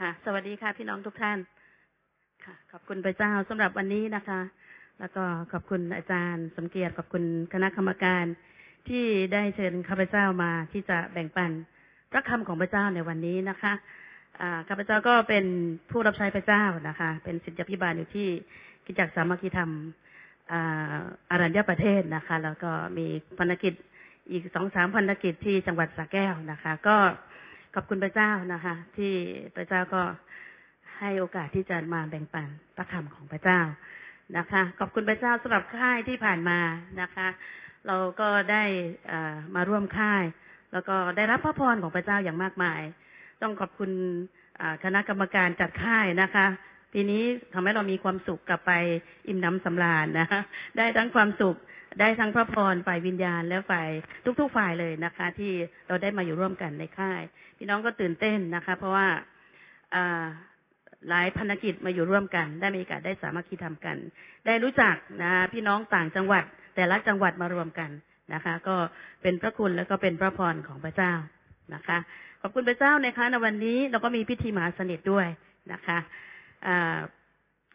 ค่ะ สวัสดีค่ะ พี่น้องทุกท่าน ค่ะ ขอบคุณพระเจ้าสำหรับวันนี้นะคะ แล้วก็ขอบคุณอาจารย์ สมเกียรติขอบคุณคณะกรรมการที่ได้เชิญข้าพเจ้ามาที่จะแบ่งปันพระคำของพระเจ้าในวันนี้นะคะข้าพเจ้าก็เป็นผู้รับใช้พระเจ้านะคะ เป็นศิษยาพิบาลอยู่ที่กิจจักรสามัคคีธรรมอารัญญประเทศนะคะ แล้วก็มีภารกิจอีกสองสามภารกิจที่จังหวัดสระแก้วนะคะ ก็ ขอบคุณพระเจ้านะคะ ที่พระเจ้าก็ให้โอกาสที่จะมาแบ่งปันพระคำของพระเจ้านะคะ ขอบคุณพระเจ้าสำหรับค่ายที่ผ่านมานะคะ เราก็ได้มาร่วมค่าย แล้วก็ได้รับพระพรของพระเจ้าอย่างมากมาย ต้องขอบคุณคณะกรรมการจัดค่ายนะคะปีนี้ทำให้เรามีความสุขกลับไปอิ่มน้ำสำราญนะคะได้ทั้งความสุข ได้ทั้งพระพรฝ่ายวิญญาณและฝ่ายทุก ๆ ฝ่ายเลยนะคะ ที่เราได้มาอยู่ร่วมกันในค่าย พี่น้องก็ตื่นเต้นนะคะ เพราะว่าหลายพันธกิจมาอยู่ร่วมกัน ได้มีโอกาสได้สามัคคีทำกัน ได้รู้จักนะ พี่น้องต่างจังหวัด แต่ละจังหวัดมารวมกันนะคะ ก็เป็นพระคุณแล้วก็เป็นพระพรของพระเจ้านะคะขอบคุณพระเจ้านะคะในวันนี้เราก็มีพิธีมหาสนิทด้วยนะคะอ่า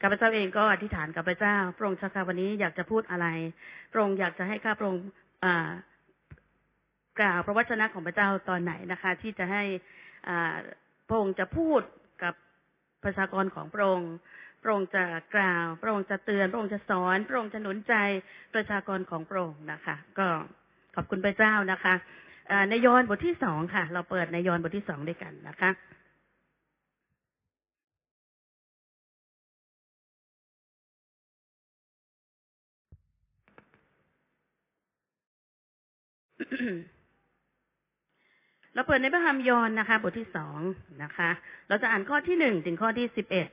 ข้าพเจ้าเองก็อธิษฐานกับพระเจ้าพระองค์เจ้าค่ะวันนี้อยากจะพูดอะไรพระองค์อยากจะให้ข้าพระองค์กล่าวพระวจนะของพระเจ้าตอนไหนนะคะ ที่จะให้พระองค์จะพูดกับประชากรของพระองค์พระองค์จะกล่าว พระองค์จะเตือน พระองค์จะสอน พระองค์จะหนุนใจประชากรของพระองค์นะคะ ก็ขอบคุณพระเจ้านะคะในยอห์นบทที่สองค่ะ เราเปิดในยอห์นบทที่สองด้วยกันนะคะ เราเปิดในพระธรรมยอห์นนะคะ บทที่สองนะคะ เราจะอ่านข้อที่หนึ่งถึงข้อที่สิบเอ็ด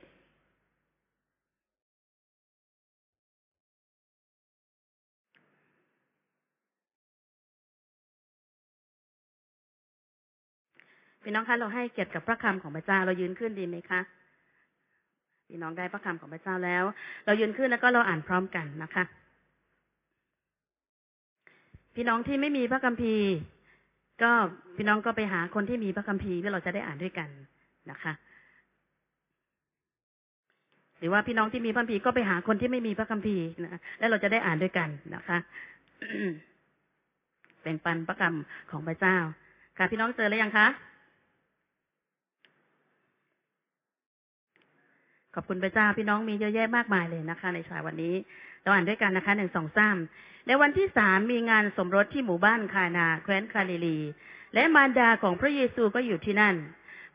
พี่น้องคะเราให้เกียรติกับพระคำของพระเจ้าเรายืนขึ้นดีไหมคะพี่น้องได้พระคำของพระเจ้าแล้ว เรายืนขึ้นแล้วก็เราอ่านพร้อมกันนะคะ พี่น้องที่ไม่มีพระคัมภีร์ ก็พี่น้องก็ไปหาคนที่มีพระคัมภีร์แล้วเราจะได้อ่านด้วยกันนะคะ หรือว่าพี่น้องที่มีพระคัมภีร์ก็ไปหาคนที่ไม่มีพระคัมภีร์นะแล้วเราจะได้อ่านด้วยกันนะคะเป็นปันพระคำของพระเจ้า ค่ะ พี่น้องเจอแล้วยังคะขอบคุณพระเจ้าพี่น้องมีเยอะแยะมากมายเลยนะคะ ในเช้าวันนี้ เราอ่านด้วยกันนะคะหนึ่งสองสามในวันที่สามมีงานสมรสที่หมู่บ้านคานา แคว้นคาลิลี และมารดาของพระเยซูก็อยู่ที่นั่น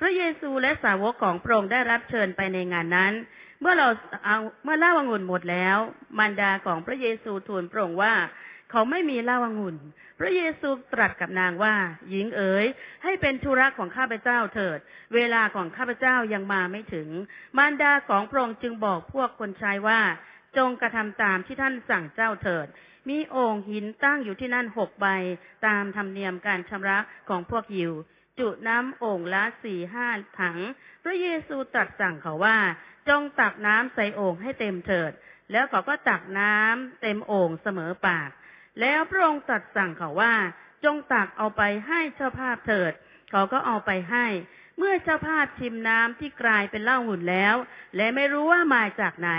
พระเยซูและสาวกของพระองค์ได้รับเชิญไปในงานนั้น เมื่อเราเอาเมื่อเล้าองุ่นหมดแล้ว มารดาของพระเยซูทูลพระองค์ว่าเขาไม่มีเล้าองุ่น พระเยซูตรัสกับนางว่า หญิงเอ๋ย ให้เป็นธุระของข้าพเจ้าเถิด เวลาของข้าพเจ้ายังมาไม่ถึง มารดาของพระองค์จึงบอกพวกคนใช้ว่า จงกระทำตามที่ท่านสั่งเจ้าเถิด มีโอ่งหินตั้งอยู่ที่นั่นหกใบ ตามธรรมเนียมการชำระของพวกยิว จุน้ำโอ่งละสี่ห้าถัง พระเยซูตรัสสั่งเขาว่า จงตักน้ำใส่โอ่งให้เต็มเถิด แล้วเขาก็ตักน้ำเต็มโอ่งเสมอปาก แล้วพระองค์ตรัสสั่งเขาว่า จงตักเอาไปให้เจ้าภาพเถิด เขาก็เอาไปให้ เมื่อเจ้าภาพชิมน้ำที่กลายเป็นเหล้าหุ่นแล้ว และไม่รู้ว่ามาจากไหน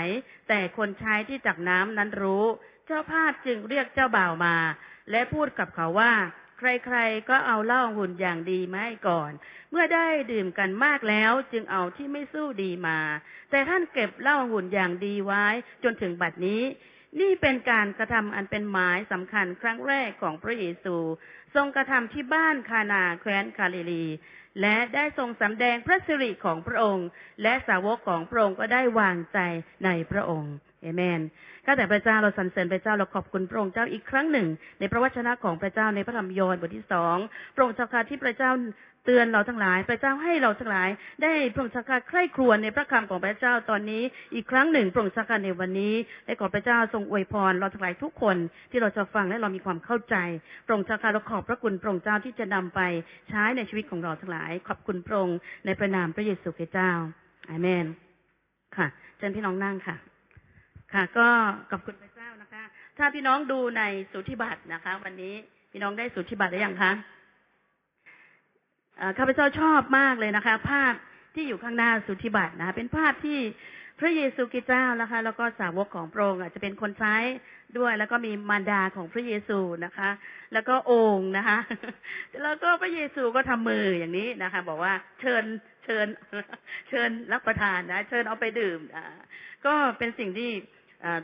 แต่คนใช้ที่จากน้ำนั้นรู้ เจ้าภาพจึงเรียกเจ้าบ่าวมา และพูดกับเขาว่า ใครๆก็เอาเหล้าหุ่นอย่างดีมาให้ก่อน เมื่อได้ดื่มกันมากแล้วจึงเอาที่ไม่สู้ดีมา แต่ท่านเก็บเหล้าหุ่นอย่างดีไว้ จนถึงบัดนี้นี่เป็นการกระทำอันเป็นหมายสำคัญครั้งแรกของพระเยซู ทรงกระทำที่บ้านคานาแคว้นคาลิลี และได้ทรงสำแดงพระสิริของพระองค์ และสาวกของพระองค์ก็ได้วางใจในพระองค์ เอเมนข้าแต่พระเจ้าเราสรรเสริญพระเจ้าเราขอบคุณพระองค์เจ้าอีกครั้งหนึ่ง ในพระวจนะของพระเจ้าในพระธรรมยอห์นบทที่สองพระองค์เจ้าค่ะที่พระเจ้าเตือนเราทั้งหลาย พระเจ้าให้เราทั้งหลาย ได้พระองค์เจ้าค่ะใคร่ครวญในพระคำของพระเจ้าตอนนี้ อีกครั้งหนึ่งพระองค์เจ้าค่ะในวันนี้ได้ขอพระเจ้าทรงอวยพรเราทั้งหลายทุกคนที่เราจะฟังและเรามีความเข้าใจพระองค์เจ้าค่ะเราขอบพระคุณพระองค์เจ้าที่จะนำไปใช้ในชีวิตของเราทั้งหลาย ขอบคุณพระองค์ในพระนามพระเยซูคริสต์เจ้าอาเมน ค่ะเชิญพี่น้องนั่งค่ะ ค่ะ ก็ขอบคุณพระเจ้านะคะ ถ้าพี่น้องดูในสุทธิบัตรนะคะ วันนี้พี่น้องได้สุทธิบัตรหรือยังคะเอ่อข้าพเจ้าชอบมากเลยนะคะ ภาพที่อยู่ข้างหน้าสุทธิบัตรนะะเป็นภาพที่พระเยซูคริสต์เจ้านะคะ แล้วก็สาวกของพระองค์อาจจะเป็นคนใช้ด้วย แล้วก็มีมารดาของพระเยซูนะคะ แล้วก็องค์นะคะ แล้วก็พระเยซูก็ทำมืออย่างนี้นะคะ บอกว่าเชิญเชิญ เชิญรับประทานนะ เชิญเอาไปดื่มอ่าก็เป็นสิ่งที่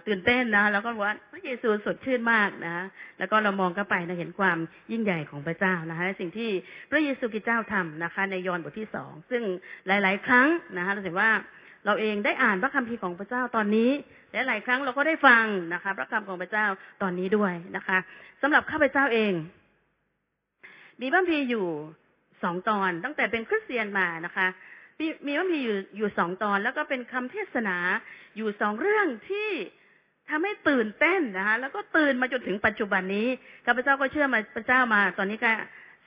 ตื่นเต้นนะแล้วก็ว่าพระเยซูสดชื่นมากนะแล้วก็เรามองเข้าไปเราเห็นความยิ่งใหญ่ของพระเจ้านะคะสิ่งที่พระเยซูคริสต์เจ้าทำนะคะ ในยอห์นบทที่สองซึ่งหลาย ๆ ครั้งนะคะเราเห็นว่าเราเองได้อ่านพระคัมภีร์ของพระเจ้าตอนนี้และหลายครั้งเราก็ได้ฟังนะคะ พระคำของพระเจ้าตอนนี้ด้วยนะคะสำหรับข้าพเจ้าเอง มีพระคัมภีร์อยู่สองตอนตั้งแต่เป็นคริสเตียนมานะคะ มีมีพระคัมภีร์อยู่อยู่สองตอน แล้วก็เป็นคำเทศนาอยู่สองเรื่องที่ทำให้ตื่นเต้นนะคะแล้วก็ตื่นมาจนถึงปัจจุบันนี้ข้าพเจ้าก็เชื่อมาพระเจ้ามา ตอนนี้ก็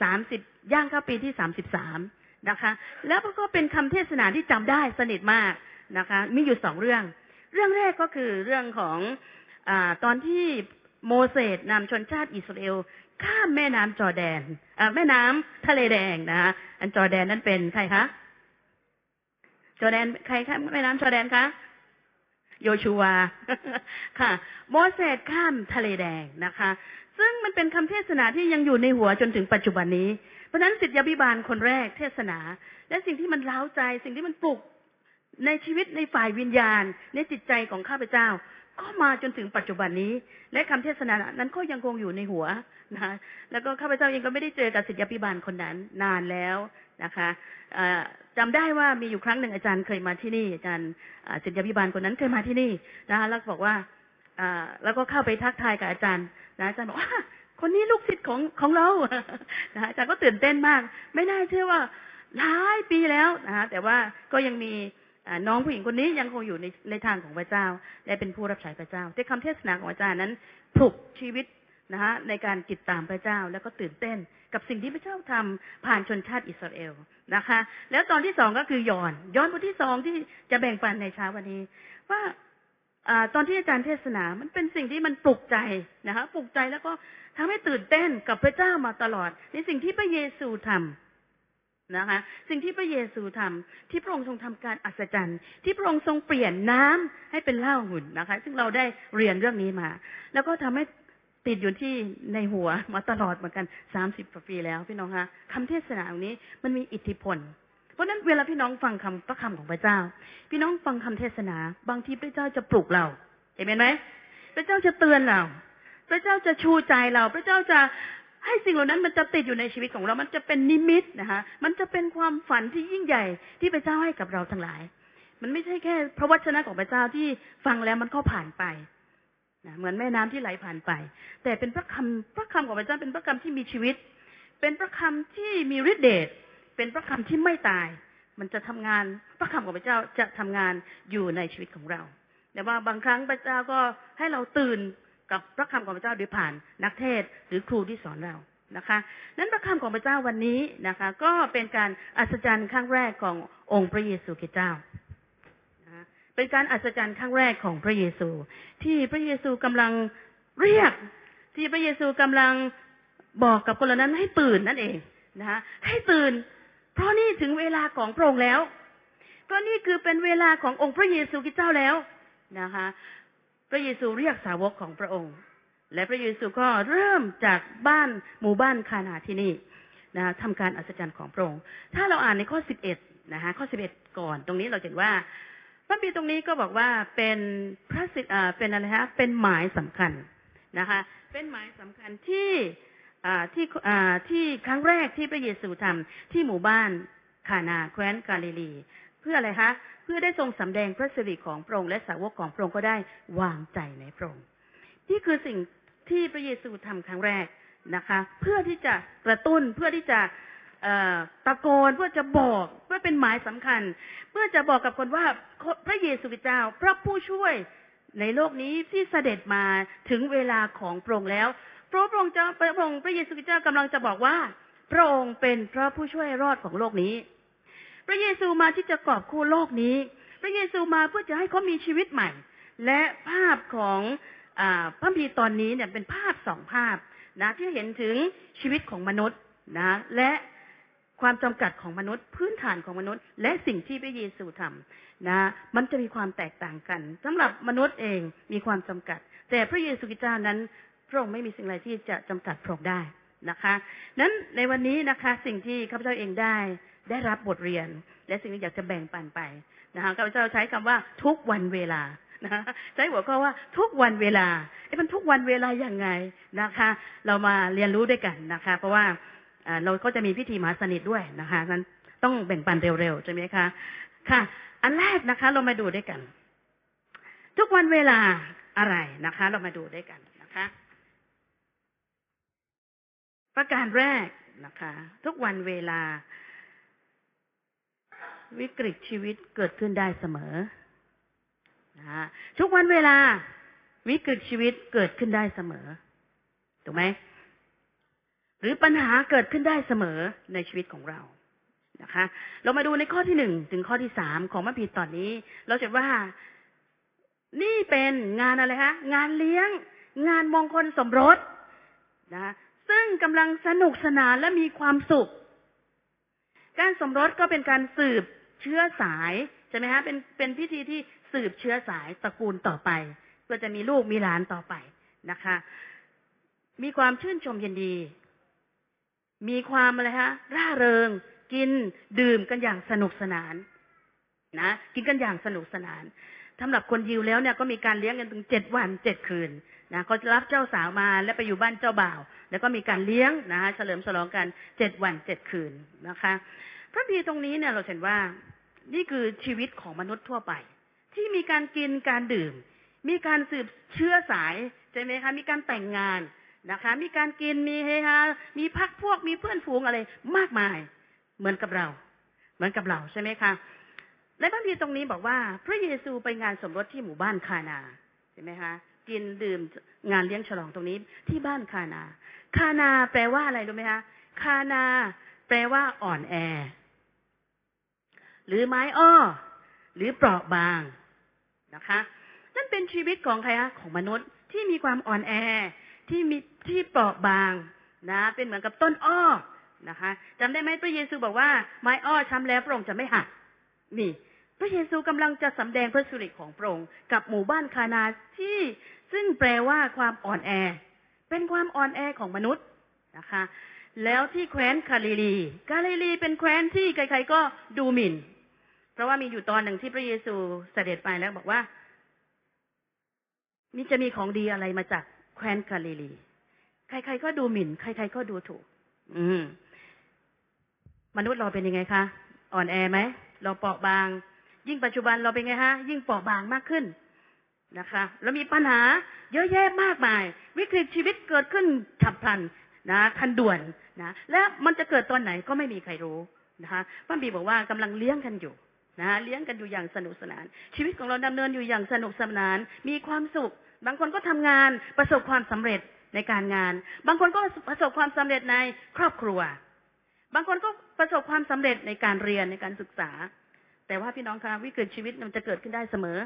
สามสิบย่างเข้าปีที่สามสิบสามนะคะ แล้วก็เป็นคำเทศนาที่จำได้สนิทมากนะคะ มีอยู่สองเรื่อง เรื่องแรกก็คือเรื่องของอตอนที่โมเสสนำชนชาติอิสราเอลข้ามแม่น้ำจอแดนแม่น้ำทะเลแดงนะคะอันจอแดนนั้นเป็นใครคะ จอแดนใครคะแม่น้ำจอแดนคะโยชูวาค่ะ โมเสสข้ามทะเลแดงนะคะ ซึ่งมันเป็นคำเทศนาที่ยังอยู่ในหัวจนถึงปัจจุบันนี้ เพราะฉะนั้นสิทธิบิบาลคนแรกเทศนา และสิ่งที่มันเล้าใจ สิ่งที่มันปลุกในชีวิตในฝ่ายวิญญาณ ในจิตใจของข้าพเจ้า ก็มาจนถึงปัจจุบันนี้ และคำเทศนานั้นก็ยังคงอยู่ในหัวนะคะแล้วก็ข้าพเจ้าเองก็ไม่ได้เจอกับศิษยาภิบาลคนนั้นนานแล้วนะคะ จำได้ว่ามีอยู่ครั้งหนึ่งอาจารย์เคยมาที่นี่ อาจารย์ศิษยาภิบาลคนนั้นเคยมาที่นี่นะคะแล้วบอกว่าอแล้วก็เข้าไปทักทายกับอาจารย์นะอาจารย์บอกว่าคนนี้ลูกศิษย์ของของเรานะอาจารย์ก็ตื่นเต้นมาก ไม่น่าเชื่อว่าหลายปีแล้วนะคะแต่ว่าก็ยังมีน้องผู้หญิงคนนี้ยังคงอยู่ในในทางของพระเจ้า และเป็นผู้รับใช้พระเจ้าแต่คำเทศนาของอาจารย์นั้นปลุกชีวิต นะคะในการติดตามพระเจ้าแล้วก็ตื่นเต้นกับสิ่งที่พระเจ้าทำผ่านชนชาติอิสราเอลนะคะ แล้วตอนที่สองก็คือยอนยอนบทที่สองที่จะแบ่งปันในเช้าวันนี้ ว่าอตอนที่อาจารย์เทศนามันเป็นสิ่งที่มันปลุกใจนะคะปลุกใจแล้วก็ทำให้ตื่นเต้นกับพระเจ้ามาตลอด ในสิ่งที่พระเยซูทำนะคะ สิ่งที่พระเยซูทำที่พระองค์ทรงทำการอัศจรรย์ ที่พระองค์ทรงเปลี่ยนน้ำให้เป็นเหล้าหุ่นนะคะ ซึ่งเราได้เรียนเรื่องนี้มา แล้วก็ทำให้ ติดอยู่ที่ในหัวมาตลอดเหมือนกันสามสิบกว่าปีแล้วพี่น้องคะคำเทศนาตรงนี้มันมีอิทธิพล เพราะนั้นเวลาพี่น้องฟังคำพระคำของพระเจ้า พี่น้องฟังคำเทศนา บางทีพระเจ้าจะปลุกเราเห็นไหมพระเจ้าจะเตือนเรา พระเจ้าจะชูใจเรา พระเจ้าจะให้สิ่งเหล่านั้นมันจะติดอยู่ในชีวิตของเรา มันจะเป็นนิมิตนะคะ มันจะเป็นความฝันที่ยิ่งใหญ่ที่พระเจ้าให้กับเราทั้งหลาย มันไม่ใช่แค่พระวจนะของพระเจ้าที่ฟังแล้วมันก็ผ่านไป นะเหมือนแม่น้ำที่ไหลผ่านไป แต่เป็นพระคำพระคำของพระเจ้าเป็นพระคำที่มีชีวิต เป็นพระคำที่มีฤทธิ์เดชเป็นพระคำที่ไม่ตาย มันจะทำงานพระคำของพระเจ้าจะทำงานอยู่ในชีวิตของเรา แต่ว่าบางครั้งพระเจ้าก็ให้เราตื่นกับพระคำของพระเจ้าโดยผ่านนักเทศหรือครูที่สอนเรานะคะนั้นพระคำของพระเจ้าวันนี้นะคะ ก็เป็นการอัศจรรย์ครั้งแรกขององค์พระเยซูคริสต์เจ้า เป็นการอัศจรรย์ครั้งแรกของพระเยซู ที่พระเยซูกำลังเรียก ที่พระเยซูกำลังบอกกับคนเหล่านั้นให้ตื่นนั่นเองนะคะให้ตื่น เพราะนี่ถึงเวลาของพระองค์แล้ว เพราะนี่คือเป็นเวลาขององค์พระเยซูคริสต์เจ้าแล้วนะคะ พระเยซูเรียกสาวกของพระองค์ และพระเยซูก็เริ่มจากบ้านหมู่บ้านคานาที่นี่นะทำการอัศจรรย์ของพระองค์ ถ้าเราอ่านในข้อ11นะคะข้อ11ก่อน ตรงนี้เราเห็นว่า พระบีตรงนี้ก็บอกว่าเป็นพระสิทธิ์เป็นอะไรฮะเป็นหมายสำคัญนะคะ เป็นหมายสำคัญที่ที่ที่ครั้งแรกที่พระเยซูทำที่หมู่บ้านคานาแคว้นกาลิลี เพื่ออะไรคะเพื่อได้ทรงสำแดงพระสิริของพระองค์และสาวกของพระองค์ก็ได้วางใจในพระองค์นี่คือสิ่งที่พระเยซูทำครั้งแรกนะคะ เพื่อที่จะกระตุ้นเพื่อที่จะ ตะโกนเพื่อจะบอกเพื่อเป็นหมายสำคัญ เพื่อจะบอกกับคนว่าพระเยซูคริสต์เจ้าพระผู้ช่วยในโลกนี้ที่เสด็จมาถึงเวลาของพระองค์แล้วพระพระองค์เจ้าพระองค์พระเยซูคริสต์เจ้ากำลังจะบอกว่า พระองค์เป็นพระผู้ช่วยรอดของโลกนี้ พระเยซูมาที่จะกอบคู่โลกนี้ พระเยซูมาเพื่อจะให้เขามีชีวิตใหม่ และภาพของอพระพีตอนนี้เนี่ยเป็นภาพสองภาพนะที่เห็นถึงชีวิตของมนุษย์นะและ ความจำกัดของมนุษย์ พื้นฐานของมนุษย์ และสิ่งที่พระเยซูทำนะมันจะมีความแตกต่างกันสำหรับมนุษย์เองมีความจำกัด แต่พระเยซูคริสต์เจ้านั้นพระองค์ไม่มีสิ่งใดที่จะจำกัดพระองค์ได้นะคะนั้นในวันนี้นะคะ สิ่งที่ข้าพเจ้าเองได้ได้รับบทเรียน และสิ่งที่อยากจะแบ่งปันไปนะคะข้าพเจ้าใช้คำว่าทุกวันเวลานะใช้หัวข้อว่าทุกวันเวลาไอ้มันทุกวันเวลาอย่างไงนะคะ เรามาเรียนรู้ด้วยกันนะคะ เพราะว่า เราก็จะมีพิธีมหาสนิทด้วยนะคะนั้นต้องแบ่งปันเร็วๆใช่ไหมคะ ค่ะ อันแรกนะคะ เรามาดูด้วยกัน ทุกวันเวลาอะไรนะคะ เรามาดูด้วยกันนะคะ ประการแรกนะคะ ทุกวันเวลา วิกฤตชีวิตเกิดขึ้นได้เสมอนะทุกวันเวลาวิกฤตชีวิตเกิดขึ้นได้เสมอถูกไหม หรือปัญหาเกิดขึ้นได้เสมอในชีวิตของเรานะคะ เรามาดูในข้อที่หนึ่งถึงข้อที่สามของมัทธิตอนนี้ เราจะว่านี่เป็นงานอะไรคะงานเลี้ยง งานมงคลสมรสนะซึ่งกำลังสนุกสนานและมีความสุข การสมรสก็เป็นการสืบเชื้อสายใช่ไหมฮะเป็นเป็นพิธีที่สืบเชื้อสายตระกูลต่อไปเพื่อจะมีลูกมีหลานต่อไปนะคะ มีความชื่นชมยินดี มีความอะไรฮะร่าเริง กินดื่มกันอย่างสนุกสนาน นะกินกันอย่างสนุกสนานสำหรับคนยิวแล้วเนี่ยก็มีการเลี้ยงกันถึงเจ็ดวันเจ็ดคืนนะเขาจะรับเจ้าสาวมาแล้วไปอยู่บ้านเจ้าบ่าว แล้วก็มีการเลี้ยงนะคะเฉลิมฉลองกันเจ็ดวันเจ็ดคืนนะคะ พระพีตรงนี้เนี่ยเราเห็นว่านี่คือชีวิตของมนุษย์ทั่วไป ที่มีการกินการดื่ม มีการสืบเชื้อสายใช่ไหมคะมีการแต่งงาน นะคะ มีการกินมีเฮฮา มีพักพวกมีเพื่อนฝูงอะไร มากมาย เหมือนกับเรา เหมือนกับเราใช่ไหมคะในพระพีตรงนี้บอกว่า พระเยซูไปงานสมรสที่หมู่บ้านคานาใช่ไหมคะกินดื่มงานเลี้ยงฉลองตรงนี้ที่บ้านคานา คานาแปลว่าอะไรรู้ไหมคะคานา แปลว่าอ่อนแอ หรือไม้อ้อ หรือเปราะบางนะคะ นั่นเป็นชีวิตของใครคะของมนุษย์ที่มีความอ่อนแอ ที่มีที่เปราะบางนะ เป็นเหมือนกับต้นอ้อนะคะจำได้ไหมพระเยซูบอกว่าไม้อ้อช้ำแล้วพระองค์จะไม่หักนี่ พระเยซูกำลังจะสำแดงพระสุริของพระองค์กับหมู่บ้านคานาที่ซึ่งแปลว่าความอ่อนแอ เป็นความอ่อนแอของมนุษย์นะคะ แล้วที่แคว้นคาลิลีกาลิลีเป็นแคว้นที่ใครๆก็ดูหมิ่น เพราะว่ามีอยู่ตอนหนึ่งที่พระเยซูเสด็จไปแล้วบอกว่า นี่จะมีของดีอะไรมาจาก แคว้นกาลิลี ใคร ๆ ก็ดูหมิ่น ใคร ๆ ก็ดูถูก อืม มนุษย์เราเป็นยังไงคะ อ่อนแอไหม เราเปราะบาง ยิ่งปัจจุบันเราเป็นไงฮะ ยิ่งเปราะบางมากขึ้นนะคะแล้วมีปัญหาเยอะแยะมากมาย วิกฤตชีวิตเกิดขึ้นฉับพลันนะทันด่วนนะและมันจะเกิดตอนไหนก็ไม่มีใครรู้นะคะป้าบีบอกว่ากำลังเลี้ยงกันอยู่นะเลี้ยงกันอยู่อย่างสนุกสนาน ชีวิตของเราดำเนินอยู่อย่างสนุกสนาน มีความสุข บางคนก็ทำงานประสบความสำเร็จในการงาน บางคนก็ประสบความสำเร็จในครอบครัว บางคนก็ประสบความสำเร็จในการเรียนในการศึกษา แต่ว่าพี่น้องคะวิกฤตชีวิตมันจะเกิดขึ้นได้เสมอ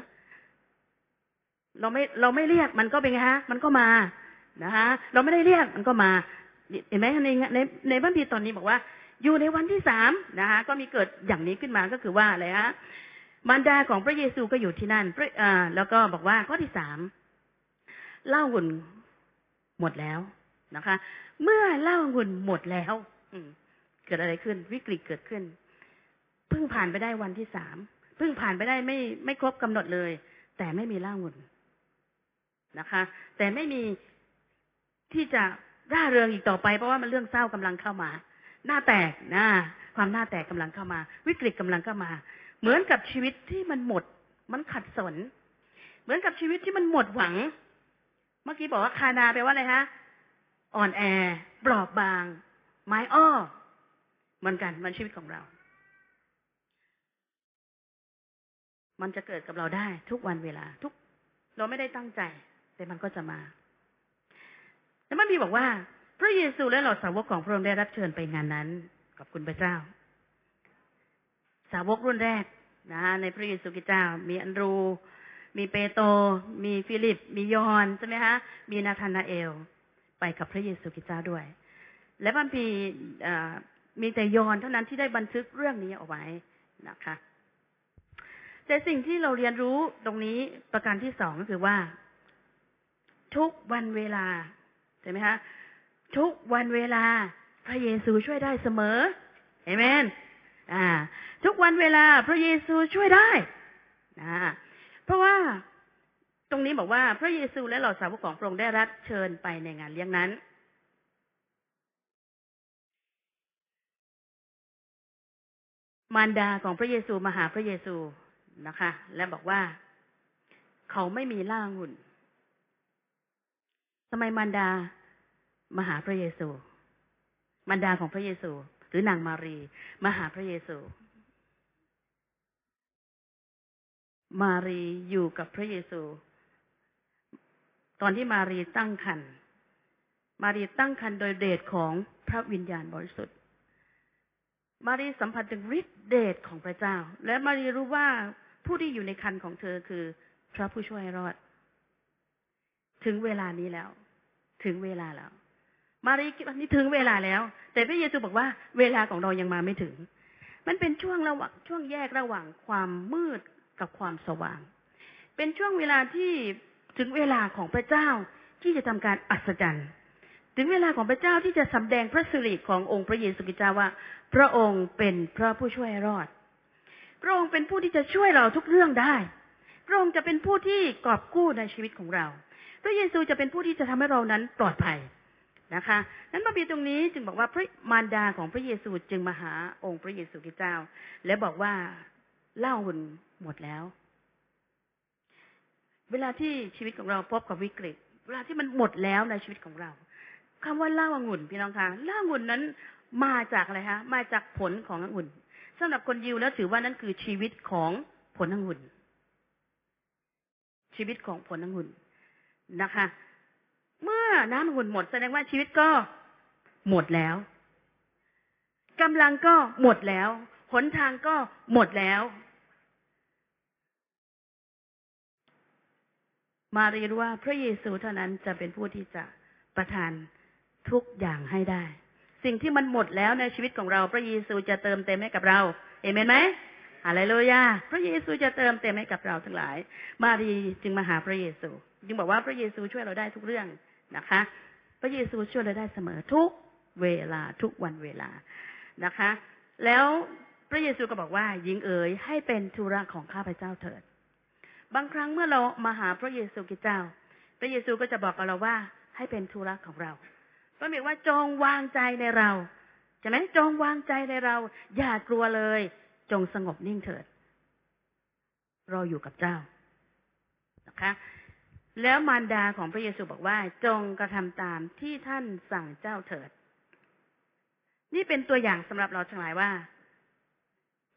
เราไม่เราไม่เรียกมันก็เป็นไงฮะ มันก็มานะคะเราไม่ได้เรียกมันก็มาเห็นไหมในในในบัมพีตอนนี้บอกว่า อยู่ในวันที่สามนะคะก็มีเกิดอย่างนี้ขึ้นมาก็คือว่าอะไรฮะมารดาของพระเยซูก็อยู่ที่นั่นพระอ่าแล้วก็บอกว่าข้อที่สาม เล้าหุ่นหมดแล้วนะคะ เมื่อเล้าหุ่นหมดแล้ว อืเกิดอะไรขึ้น วิกฤตเกิดขึ้นเพิ่งผ่านไปได้วันที่สามเพิ่งผ่านไปได้ไม่ไม่ครบกำหนดเลย แต่ไม่มีเล้าหุ่นนะคะ แต่ไม่มีที่จะร่าเริงอีกต่อไปเพราะว่ามันเรื่องเศร้ากำลังเข้ามา หน้าแตกนะความหน้าแตกกำลังเข้ามา วิกฤตกำลังเข้ามา เหมือนกับชีวิตที่มันหมด มันขัดสน เหมือนกับชีวิตที่มันหมดหวัง เมื่อกี้บอกว่าคานาแปลว่าอะไรฮะ อ่อนแอเปราบบาง ไม้อ้อเหมือนกัน มันชีวิตของเรา มันจะเกิดกับเราได้ ทุกวันเวลา ทุก เราไม่ได้ตั้งใจ แต่มันก็จะมาแล้วมันมีบอกว่า พระเยซูและเหล่าสาวกของพระองค์ได้รับเชิญไปงานนั้นขอบคุณพระเจ้า สาวกรุ่นแรกนะในพระเยซูคริสต์เจ้า มีอันดรู มีเปโตรมีฟิลิป มียอห์นใช่ไหมคะมีนาธานาเอล ไปกับพระเยซูคริสต์เจ้าด้วย และบัมพีมีแต่ยอนเท่านั้นที่ได้บันทึกเรื่องนี้เอาไว้นะคะแต่สิ่งที่เราเรียนรู้ตรงนี้ประการที่สองก็คือว่า ทุกวันเวลาใช่ไหมคะทุกวันเวลาพระเยซูช่วยได้เสมอเอเมน อ่า ทุกวันเวลาพระเยซูช่วยได้นะ เพราะว่าตรงนี้บอกว่าพระเยซูและเหล่าสาวกของพระองค์ได้รับเชิญไปในงานเลี้ยงนั้น มารดาของพระเยซูมาหาพระเยซูนะคะ และบอกว่าเขาไม่มีล่างหุ่นทำไมมารดามาหาพระเยซู มารดาของพระเยซู หรือนางมารีมาหาพระเยซู มารีอยู่กับพระเยซู ตอนที่มารีตั้งครรภ์มารีตั้งครรภ์โดยเดชของพระวิญญาณบริสุทธิ์ มารีสัมผัสถึงฤทธิเดชของพระเจ้า และมารีรู้ว่าผู้ที่อยู่ในครรภ์ของเธอคือ พระผู้ช่วยให้รอด ถึงเวลานี้แล้ว ถึงเวลาแล้ว มารีคิดว่านี่ถึงเวลาแล้ว แต่พระเยซูบอกว่า เวลาของเรายังมาไม่ถึง มันเป็นช่วงระหว่างช่วงแยกระหว่างความมืด กับความสว่าง เป็นช่วงเวลาที่ถึงเวลาของพระเจ้าที่จะทำการอัศจรรย์ ถึงเวลาของพระเจ้าที่จะสำแดงพระสิริขององค์พระเยซูคริสต์เจ้าว่า พระองค์เป็นพระผู้ช่วยรอด พระองค์เป็นผู้ที่จะช่วยเราทุกเรื่องได้ พระองค์จะเป็นผู้ที่กอบกู้ในชีวิตของเรา พระเยซูจะเป็นผู้ที่จะทำให้เรานั้นปลอดภัยนะคะนั้นพระบีตรงนี้จึงบอกว่าพระมารดาของพระเยซูจึงมาหาองค์พระเยซูคริสต์เจ้า และบอกว่า เล้าหุ่นหมดแล้ว เวลาที่ชีวิตของเราพบกับวิกฤต เวลาที่มันหมดแล้วในชีวิตของเราคำว่าเล้าองุ่นพี่น้องคะเล้าองุ่นนั้นมาจากอะไรคะมาจากผลขององุ่นสำหรับคนยิวแล้วถือว่านั่นคือชีวิตของผลองุ่น ชีวิตของผลองุ่นนะคะ เมื่อน้ำองุ่นหมดแสดงว่าชีวิตก็หมดแล้วกำลังก็หมดแล้ว หนทางก็หมดแล้ว มารีรู้ว่าพระเยซูเท่านั้นจะเป็นผู้ที่จะประทานทุกอย่างให้ได้ สิ่งที่มันหมดแล้วในชีวิตของเราพระเยซูจะเติมเต็มให้กับเราเอเมนไหมอะไรเลยยาพระเยซูจะเติมเต็มให้กับเราทั้งหลาย มารีจึงมาหาพระเยซู จึงบอกว่าพระเยซูช่วยเราได้ทุกเรื่องนะคะ พระเยซูช่วยเราได้เสมอทุกเวลาทุกวันเวลานะคะ แล้วพระเยซูก็บอกว่าหญิงเอ๋ยให้เป็นธุระของข้าพเจ้าเถิด บางครั้งเมื่อเรามาหาพระเยซูคริสต์เจ้า พระเยซูก็จะบอกกับเราว่าให้เป็นธุระของเราพระเมกว่าจงวางใจในเราใช่ไหมจงวางใจในเรา อย่ากลัวเลย จงสงบนิ่งเถิด เราอยู่กับเจ้านะคะ แล้วมารดาของพระเยซูบอกว่า จงกระทำตามที่ท่านสั่งเจ้าเถิด นี่เป็นตัวอย่างสำหรับเราทั้งหลายว่า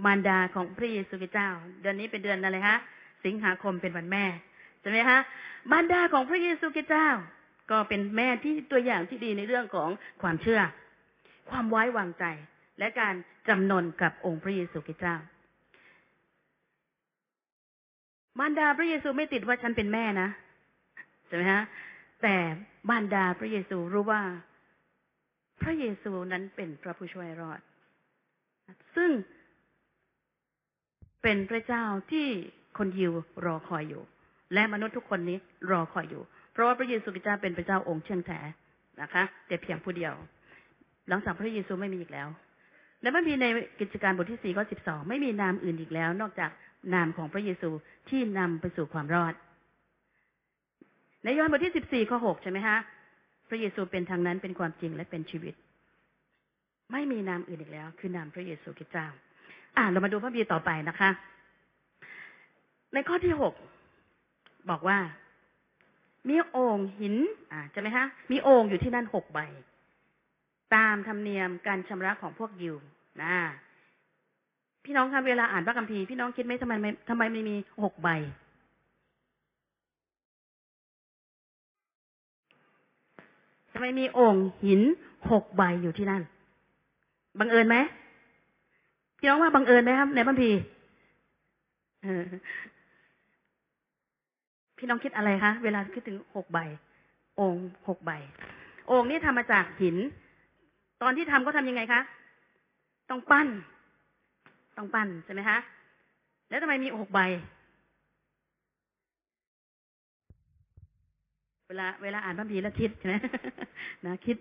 มารดาของพระเยซูคริสต์เจ้า เดือนนี้เป็นเดือนอะไรฮะ สิงหาคมเป็นวันแม่ใช่ไหมฮะมารดาของพระเยซูคริสต์เจ้า ก็เป็นแม่ที่ตัวอย่างที่ดีในเรื่องของความเชื่อ ความไว้วางใจ และการจำนนกับองค์พระเยซูคริสต์เจ้ามารดาพระเยซูไม่ติดว่าฉันเป็นแม่นะใช่ไหมฮะแต่มารดาพระเยซูรู้ว่า พระเยซูนั้นเป็นพระผู้ช่วยรอด ซึ่งเป็นพระเจ้าที่ คนยิวรอคอยอยู่ และมนุษย์ทุกคนนี้รอคอยอยู่ เพราะว่าพระเยซูคริสต์เจ้าเป็นพระเจ้าองค์เชื่องแท้นะคะแต่เพียงผู้เดียว หลังจากพระเยซูไม่มีอีกแล้ว และไม่มีในกิจการบทที่สี่ข้อสิบสองไม่มีนามอื่นอีกแล้ว นอกจากนามของพระเยซูที่นำไปสู่ความรอด ในยอห์นบทที่สิบสี่ข้อหกใช่ไหมฮะพระเยซูเป็นทางนั้นเป็นความจริงและเป็นชีวิต ไม่มีนามอื่นอีกแล้ว คือนามพระเยซูคริสต์เจ้า อ่าเรามาดูพระบีต่อไปนะคะ ในข้อที่หกบอกว่า มีโอ่งหิน อ่าใช่ไหมฮะ มีโอ่งอยู่ที่นั่นหกใบ ตามธรรมเนียมการชำระของพวกยิวนะพี่น้องคะเวลาอ่านพระคัมภีร์พี่น้องคิดไหมทำไมไม่ทำไมไม่มีหกใบ ทำไมมีโอ่งหินหกใบอยู่ที่นั่น บังเอิญไหมพี่น้องว่าบังเอิญไหมครับ ในพระคัมภีร์ พี่น้องคิดอะไรคะเวลาคิดถึงหกใบ องค์หกใบ องค์นี้ทำมาจากหิน ตอนที่ทำก็ทำยังไงคะต้องปั้น ต้องปั้นใช่ไหมคะแล้วทำไมมีหกใบ เวลาเวลาอ่านพระบีแล้วคิดใช่ไหมนะคิด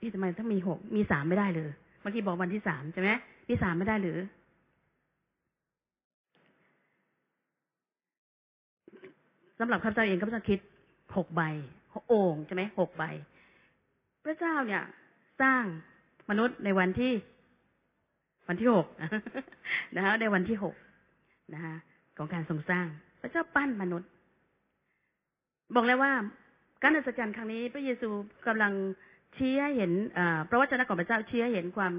ที่ทำไมถ้ามีหกมีสามไม่ได้เลยเมื่อกี้บอกวันที่สามใช่ไหมมีสามไม่ได้หรือ สำหรับข้าพเจ้าเองข้าพเจ้าคิดหกใบโอ่งใช่ไหมหกใบ พระเจ้าเนี่ย สร้างมนุษย์ในวันที่ วันที่หกนะคะในวันที่หกนะคะของการทรงสร้าง พระเจ้าปั้นมนุษย์ บอกแล้วว่า การอัศจรรย์ครั้งนี้ พระเยซูกำลังชี้ให้เห็นพระวจนะของพระเจ้าชี้ให้เห็นความ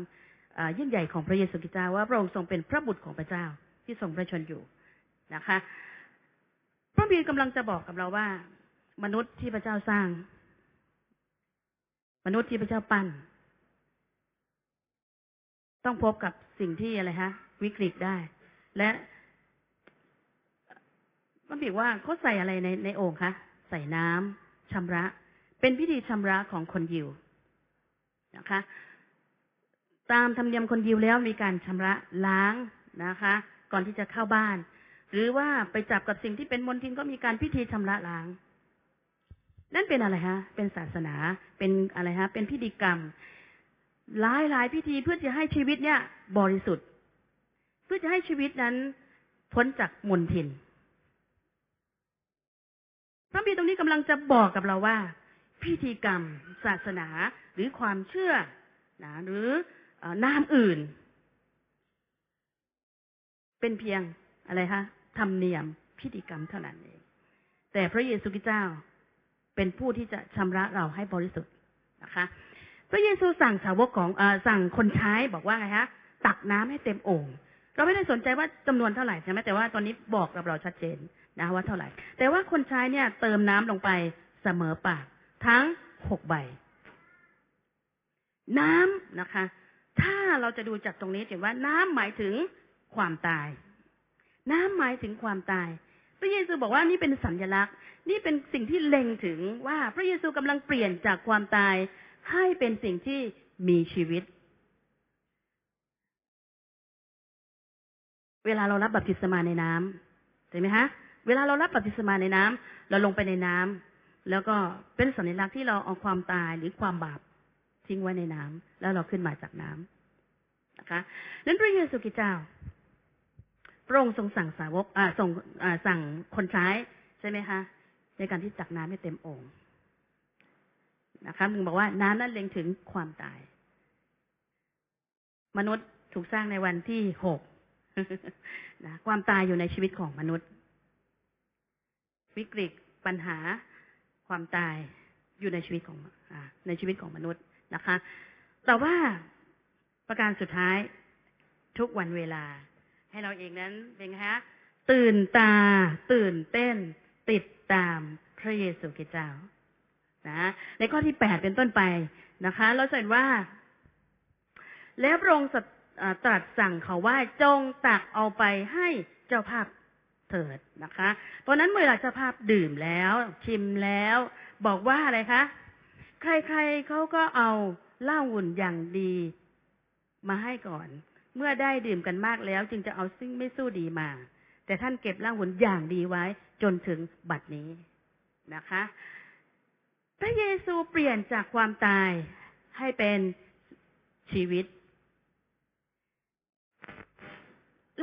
ยิ่งใหญ่ของพระเยซูคริสต์เจ้าว่าพระองค์ทรงเป็นพระบุตรของพระเจ้าที่ทรงพระชนอยู่นะคะ พระบีกำลังจะบอกกับเราว่า มนุษย์ที่พระเจ้าสร้าง มนุษย์ที่พระเจ้าปั้น ต้องพบกับสิ่งที่อะไรฮะ วิกฤตได้ และพระบีว่าเขาใส่อะไรในในโอ่งคะใส่น้ำชำระ เป็นพิธีชำระของคนยิวนะคะ ตามธรรมเนียมคนยิวแล้วมีการชำระล้างนะคะ ก่อนที่จะเข้าบ้าน หรือว่าไปจับกับสิ่งที่เป็นมลทินก็มีการพิธีชำระล้าง นั่นเป็นอะไรฮะ เป็นศาสนา เป็นอะไรฮะ เป็นพิธีกรรม หลายหลายพิธีเพื่อจะให้ชีวิตเนี่ย บริสุทธิ์ เพื่อจะให้ชีวิตนั้นพ้นจากมลทินพระบีตรงนี้กำลังจะบอกกับเราว่า พิธีกรรม ศาสนาหรือความเชื่อนะหรือนามอื่น เป็นเพียงอะไรคะ ธรรมเนียมพิธีกรรมเท่านั้นเอง แต่พระเยซูคริสต์เจ้าเป็นผู้ที่จะชำระเราให้บริสุทธิ์นะคะ พระเยซูสั่งสาวกของอสั่งคนใช้บอกว่าไงฮะ ตักน้ำให้เต็มโอ่งเราไม่ได้สนใจว่าจำนวนเท่าไหร่ใช่ไหมแต่ว่าตอนนี้บอกกับเราชัดเจนนะว่าเท่าไหร่ แต่ว่าคนใช้เนี่ย เติมน้ำลงไปเสมอปาก ทั้งหกใบ น้ำนะคะ ถ้าเราจะดูจากตรงนี้เห็นว่าน้ำหมายถึงความตาย น้ำหมายถึงความตาย พระเยซูบอกว่านี่เป็นสัญลักษณ์ นี่เป็นสิ่งที่เล็งถึงว่าพระเยซูกำลังเปลี่ยนจากความตาย ให้เป็นสิ่งที่มีชีวิต เวลาเรารับบัพติศมาในน้ำเห็นไหมฮะ เวลาเรารับบัพติศมาในน้ำเราลงไปในน้ำแล้วก็เป็นสัญลักษณ์ที่เราเอาความตายหรือความบาปทิ้งไว้ในน้ำแล้วเราขึ้นมาจากน้ำนะคะนั้นพระเยซูคริสต์เจ้า พระองค์ทรงสั่งสาวกอ่าส่งอ่าสั่งคนใช้ใช่ไหมคะ ในการที่ตักน้ำให้เต็มโอ่งนะคะมึงบอกว่าน้ำนั้นเล็งถึงความตาย มนุษย์ถูกสร้างในวันที่หกนะความตายอยู่ในชีวิตของมนุษย์ วิกฤตปัญหาความตายอยู่ในชีวิตของอในชีวิตของมนุษย์นะคะ แต่ว่าประการสุดท้ายทุกวันเวลา ให้เราเองนั้นเป็นฮะตื่นตา ตื่นเต้น ติดตามพระเยซูคริสต์เจ้านะในข้อที่แปดเป็นต้นไปนะคะ เราเห็นว่า แล้วพระองค์ตรัสสั่งเขาว่าจงตักเอาไปให้เจ้าภาพเถิดนะคะเพราะนั้นเมื่อเจ้าภาพดื่มแล้ว ชิมแล้ว บอกว่าอะไรคะ ใครๆเขาก็เอาเหล้าหุ่นอย่างดีมาให้ก่อน เมื่อได้ดื่มกันมากแล้ว จึงจะเอาซึ่งไม่สู้ดีมา แต่ท่านเก็บล้าหุ่นอย่างดีไว้จนถึงบัดนี้นะคะ พระเยซูเปลี่ยนจากความตายให้เป็นชีวิต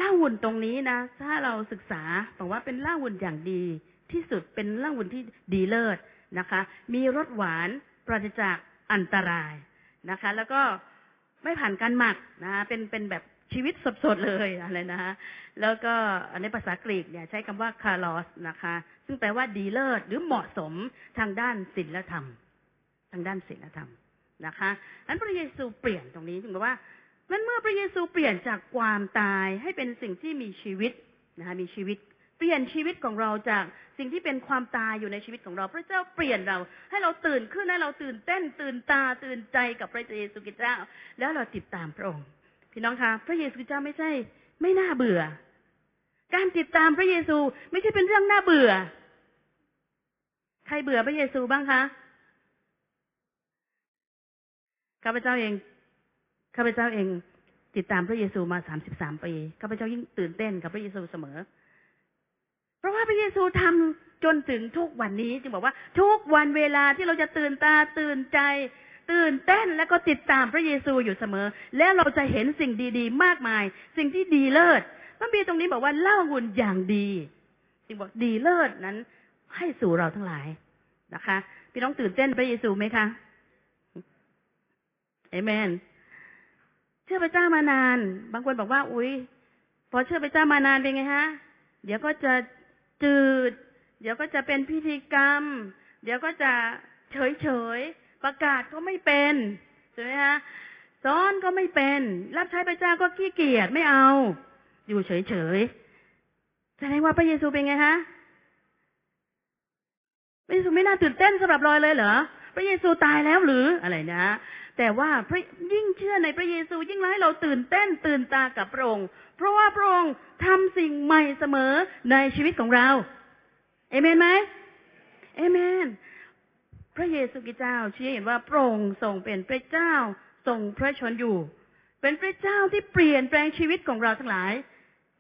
ล่าหุ่นตรงนี้นะ ถ้าเราศึกษาบอกว่าเป็นล่าหุ่นอย่างดีที่สุดเป็นล่าหุ่นที่ดีเลิศนะคะ มีรสหวานปราศจากอันตรายนะคะ แล้วก็ ไม่ผ่านการหมักนะคะเป็นเป็นแบบชีวิตสดๆเลยอะไรนะคะแล้วก็ในภาษากรีกเนี่ยใช้คำว่าคาร์ลอสนะคะ ซึ่งแปลว่าดีเลิศหรือเหมาะสมทางด้านศีลธรรม ทางด้านศีลธรรมนะคะนั้นพระเยซูเปลี่ยนตรงนี้ถึงบอกว่านั้นเมื่อพระเยซูเปลี่ยนจากความตายให้เป็นสิ่งที่มีชีวิตนะคะมีชีวิต เปลี่ยนชีวิตของเราจาก สิ่งที่เป็นความตายอยู่ในชีวิตของเรา พระเจ้าเปลี่ยนเรา ให้เราตื่นขึ้นให้เราตื่นเต้น ตื่นตาตื่นใจกับพระเยซูคริสต์เจ้า แล้วเราติดตามพระองค์ พี่น้องคะพระเยซูคริสต์เจ้าไม่ใช่ ไม่น่าเบื่อ การติดตามพระเยซูไม่ใช่เป็นเรื่องน่าเบื่อ ใครเบื่อพระเยซูบ้างคะข้าพเจ้าเองข้าพเจ้าเองติดตามพระเยซูมาสามสิบสามปีข้าพเจ้ายิ่งตื่นเต้นกับพระเยซูเสมอ ราะว่าพระเยซูทำจนถึงทุกวันนี้จึงบอกว่า ทุกวันเวลาที่เราจะตื่นตาตื่นใจ ตื่นเต้นแล้วก็ติดตามพระเยซูอยู่เสมอ แล้วเราจะเห็นสิ่งดีๆ มากมาย สิ่งที่ดีเลิศพระบีตรงนี้บอกว่าเล่าหุ่นอย่างดีจึงบอกดีเลิศนั้น ให้สู่เราทั้งหลายนะคะพี่น้องตื่นเต้นพระเยซูไหมคะเอเมน เชื่อพระเจ้ามานาน บางคนบอกว่า อุ๊ย พอเชื่อพระเจ้ามานานเป็นไงฮะ เดี๋ยวก็จะ จืด เดี๋ยวก็จะเป็นพิธีกรรม เดี๋ยวก็จะเฉยเฉยๆประกาศก็ไม่เป็นใช่ไหมฮะสอนก็ไม่เป็น รับใช้พระเจ้าก็ขี้เกียจไม่เอา อยู่เฉยเฉยๆแสดงว่าพระเยซูเป็นไงฮะพระเยซูไม่น่าตื่นเต้นสำหรับลอยเลยเหรอพระเยซูตายแล้วหรืออะไรนะ แต่ว่าพระยิ่งเชื่อในพระเยซูยิ่งให้เราตื่นเต้นตื่นตากับพระองค์ เพราะว่าพระองค์ทำสิ่งใหม่เสมอในชีวิตของเราเอเมนไหมเอเมน พระเยซูคริสต์เจ้าชี้เห็นว่าพระองค์ทรงเป็นพระเจ้าทรงพระชนอยู่ เป็นพระเจ้าที่เปลี่ยนแปลงชีวิตของเราทั้งหลาย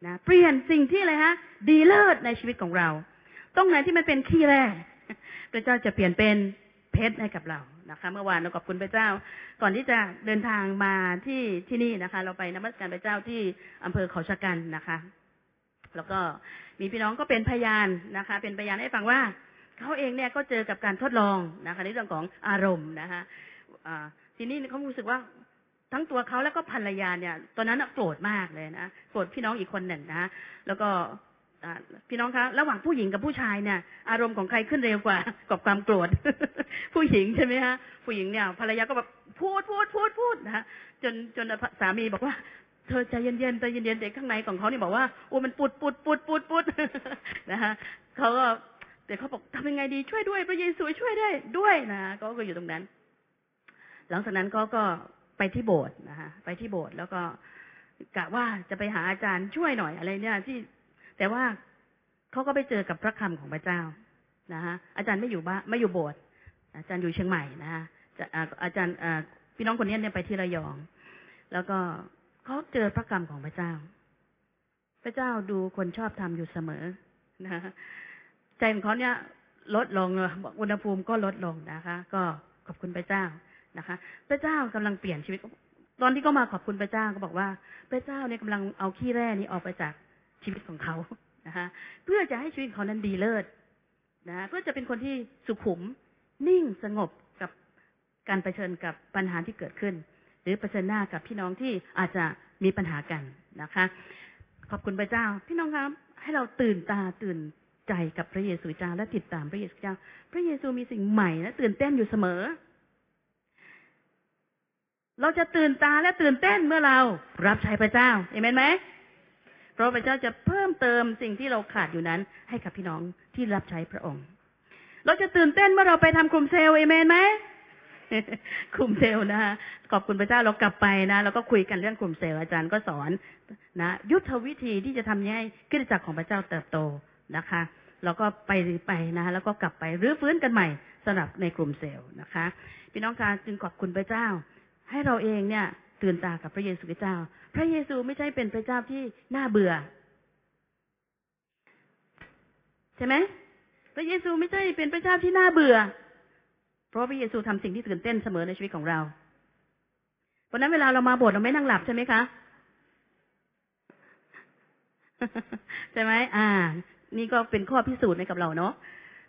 นะเปลี่ยนสิ่งที่อะไรฮะ ดีเลิศในชีวิตของเรา ตรงไหนที่มันเป็นขี้แร่พระเจ้าจะเปลี่ยนเป็นเพชรให้กับเรา นะคะ เมื่อวานเราขอบคุณพระเจ้า ก่อนที่จะเดินทางมาที่ที่นี่นะคะ เราไปนมัสการพระเจ้าที่อำเภอเขาชะกันนะคะ แล้วก็มีพี่น้องก็เป็นพยานนะคะ เป็นพยานให้ฟังว่าเขาเองเนี่ยก็เจอกับการทดลองนะคะ ในเรื่องของอารมณ์นะคะทีนี้เขารู้สึกว่าทั้งตัวเขาแล้วก็ภรรยาเนี่ย ตอนนั้นโกรธมากเลยนะโกรธพี่น้องอีกคนหนึ่งนะแล้วก็ พี่น้องคะระหว่างผู้หญิงกับผู้ชายเนี่ย อารมณ์ของใครขึ้นเร็วกว่ากับความโกรธ ผู้หญิงใช่ไหมฮะผู้หญิงเนี่ยภรรยาก็แบบพูดพูดพูดพูดนะฮะจนจนสามีบอกว่าเธอใจเย็นๆใจเย็นๆแต่ข้างในของเขาเนี่ยบอกว่าโอ้มันปุดปุดปุดปุดปุดนะฮะเขาก็แต่เขาบอกทำยังไงดีช่วยด้วยพระเยซูช่วยได้ด้วยนะฮะก็ก็อยู่ตรงนั้น หลังจากนั้นก็ก็ไปที่โบสถ์นะฮะไปที่โบสถ์แล้วก็กะว่าจะไปหาอาจารย์ช่วยหน่อยอะไรเนี่ย ที่ แต่ว่าเขาก็ไปเจอกับพระคำของพระเจ้านะฮะอาจารย์ไม่อยู่บ้านไม่อยู่โบสถ์อาจารย์อยู่เชียงใหม่นะฮะอาจารย์พี่น้องคนนี้เนี่ยไปที่ระยอง แล้วก็เขาเจอพระคำของพระเจ้า พระเจ้าดูคนชอบทำอยู่เสมอนะใจของเขาเนี่ยลดลงอุณหภูมิก็ลดลงนะคะ ก็ขอบคุณพระเจ้านะคะ พระเจ้ากำลังเปลี่ยนชีวิต ตอนที่เขามาขอบคุณพระเจ้าก็บอกว่า พระเจ้าเนี่ยกำลังเอาขี้แร่นี้ออกไปจาก ชีวิตของเขานะคะเพื่อจะให้ชีวิตเขานั้นดีเลิศนะเพื่อจะเป็นคนที่สุขุม นิ่งสงบกับการเผชิญกับปัญหาที่เกิดขึ้น หรือเผชิญหน้ากับพี่น้องที่อาจจะมีปัญหากันนะคะ ขอบคุณพระเจ้า พี่น้องครับ ให้เราตื่นตาตื่นใจกับพระเยซูเจ้าและติดตามพระเยซูเจ้า พระเยซูมีสิ่งใหม่และตื่นเต้นอยู่เสมอ เราจะตื่นตาและตื่นเต้นเมื่อเรารับใช้พระเจ้าเอเมนไหม เพราะพระเจ้าจะเพิ่มเติมสิ่งที่เราขาดอยู่นั้น ให้กับพี่น้องที่รับใช้พระองค์ เราจะตื่นเต้นเมื่อเราไปทำกลุ่มเซลล์เอเมนไหมกลุ่มเซลล์นะคะขอบคุณพระเจ้าเรากลับไปนะเราก็คุยกันเรื่องกลุ่มเซลล์อาจารย์ก็สอนนะยุทธวิธีที่จะทำให้คริสตจักรของพระเจ้าเติบโตนะคะเราก็ไปไปนะแล้วก็กลับไปรื้อฟื้นกันใหม่สำหรับในกลุ่มเซลล์นะคะ พี่น้องการจึงขอบคุณพระเจ้า ให้เราเองเนี่ย ตื่นตากับพระเยซูคริสต์เจ้า พระเยซูไม่ใช่เป็นพระเจ้าที่น่าเบื่อ ใช่ไหมพระเยซูไม่ใช่เป็นพระเจ้าที่น่าเบื่อ เพราะพระเยซูทำสิ่งที่ตื่นเต้นเสมอในชีวิตของเรา เพราะนั้นเวลาเรามาโบสถ์เราไม่นั่งหลับใช่ไหมคะใช่ไหมอ่า นี่ก็เป็นข้อพิสูจน์ให้กับเราเนาะ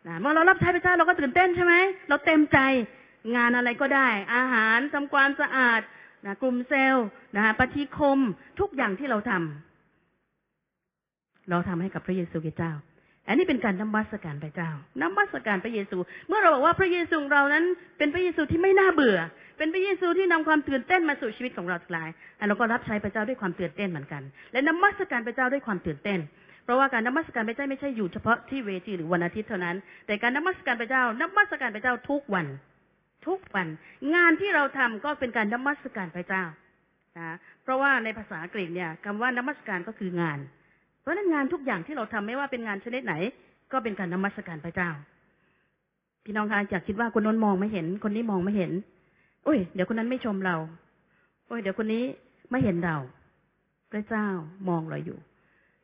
นะเมื่อเรารับใช้พระเจ้าเราก็ตื่นเต้นใช่ไหม เราเต็มใจงานอะไรก็ได้ อาหารทำความสะอาด นะกลุ่มเซลล์นะปฏิคมทุกอย่างที่เราทำเราทำให้กับพระเยซูคริสต์เจ้า อันนี้เป็นการนมัสการพระเจ้านมัสการพระเยซู เมื่อเราบอกว่าพระเยซูเรานั้น เป็นพระเยซูที่ไม่น่าเบื่อ เป็นพระเยซูที่นำความตื่นเต้นมาสู่ชีวิตของเราทั้งหลายเราก็รับใช้พระเจ้าด้วยความตื่นเต้นเหมือนกัน และนมัสการพระเจ้าด้วยความตื่นเต้นเพราะว่าการนมัสการพระเจ้าไม่ใช่อยู่เฉพาะที่เวทีหรือวันอาทิตย์เท่านั้น แต่การนมัสการพระเจ้านมัสการพระเจ้าทุกวัน ทุกวัน งานที่เราทำก็เป็นการนมัสการพระเจ้านะเพราะว่าในภาษาอังกฤษเนี่ยคำว่านมัสการก็คืองาน เพราะฉะนั้นงานทุกอย่างที่เราทำไม่ว่าเป็นงานชนิดไหน ก็เป็นการนมัสการพระเจ้า พี่น้องคะอยากคิดว่าคนนั้นมองไม่เห็น คนนี้มองไม่เห็นโอ้ยเดี๋ยวคนนั้นไม่ชมเรา โอ้ยเดี๋ยวคนนี้ไม่เห็นเรา พระเจ้ามองเราอยู่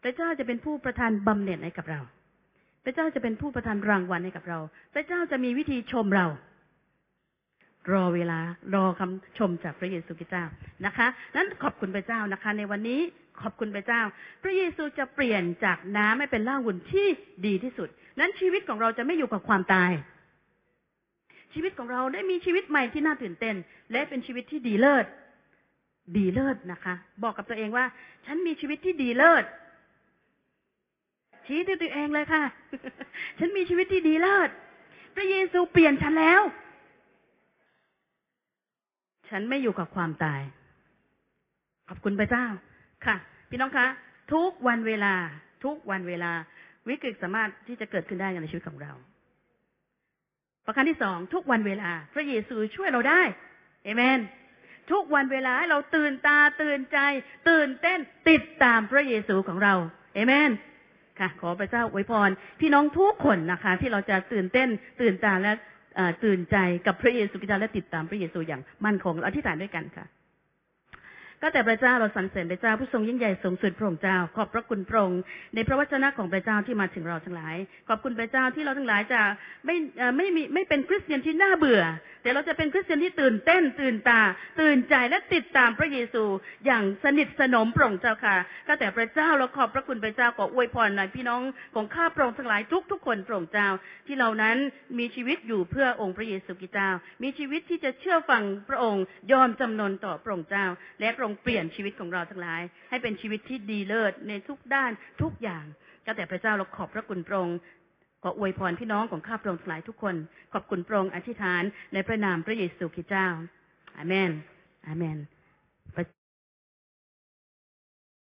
พระเจ้าจะเป็นผู้ประทานบำเหน็จให้กับเรา พระเจ้าจะเป็นผู้ประทานรางวัลให้กับเรา พระเจ้าจะมีวิธีชมเรา รอเวลารอคำชมจากพระเยซูคริสต์เจ้านะคะนั้นขอบคุณพระเจ้านะคะ ในวันนี้ขอบคุณพระเจ้า พระเยซูจะเปลี่ยนจากน้ำให้เป็นเหล้าวุ่นที่ดีที่สุด นั้นชีวิตของเราจะไม่อยู่กับความตาย ชีวิตของเราได้มีชีวิตใหม่ที่น่าตื่นเต้น และเป็นชีวิตที่ดีเลิศ ดีเลิศนะคะ บอกกับตัวเองว่า ฉันมีชีวิตที่ดีเลิศชี้ตัวเองเลยค่ะ ฉันมีชีวิตที่ดีเลิศ พระเยซูเปลี่ยนฉันแล้ว ฉันไม่อยู่กับความตาย ขอบคุณพระเจ้า ค่ะ พี่น้องคะ ทุกวันเวลา ทุกวันเวลา วิกฤตสามารถที่จะเกิดขึ้นได้ในชีวิตของเรา ประการที่สองทุกวันเวลา พระเยซูช่วยเราได้เอเมน ทุกวันเวลาให้เราตื่นตาตื่นใจ ตื่นเต้นติดตามพระเยซูของเราเอเมนค่ะ ขอพระเจ้าอวยพร พี่น้องทุกคนนะคะ ที่เราจะตื่นเต้น ตื่นตาและ ตื่นใจกับพระเยซูคริสต์และติดตามพระเยซูอย่างมั่นคงอธิษฐานด้วยกันค่ะ ก็แต่พระเจ้าเราสรรเสริญพระเจ้าผู้ทรงยิ่งใหญ่สูงสุดพระองค์เจ้า ขอบพระคุณพระองค์ในพระวจนะของพระเจ้าที่มาถึงเราทั้งหลาย ขอบคุณพระเจ้าที่เราทั้งหลายจะไม่เอ่ไม่มีไม่เป็นคริสเตียนที่น่าเบื่อ แต่เราจะเป็นคริสเตียนที่ตื่นเต้น ตื่นตา ตื่นใจและติดตามพระเยซูอย่างสนิทสนมพระองค์เจ้าค่ะ ก็แต่พระเจ้าเราขอบพระคุณพระเจ้าขออวยพรในพี่น้องของข้าพระองค์ทั้งหลายทุกทุกคนพระองค์เจ้า ที่เรานั้นมีชีวิตอยู่เพื่อองค์พระเยซูคริสต์เจ้า มีชีวิตที่จะเชื่อฟังพระองค์ยอมจำนนต่อพระองค์เจ้า และพระองค์เปลี่ยนชีวิตของเราทั้งหลาย ให้เป็นชีวิตที่ดีเลิศในทุกด้านทุกอย่างก็แต่พระเจ้าเราขอบพระคุณพระองค์ขออวยพรพี่น้องของข้าพระองค์ทั้งหลายทุกคน ขอบคุณพระองค์อธิษฐานในพระนามพระเยซูคริสต์เจ้าอาเมนอาเมน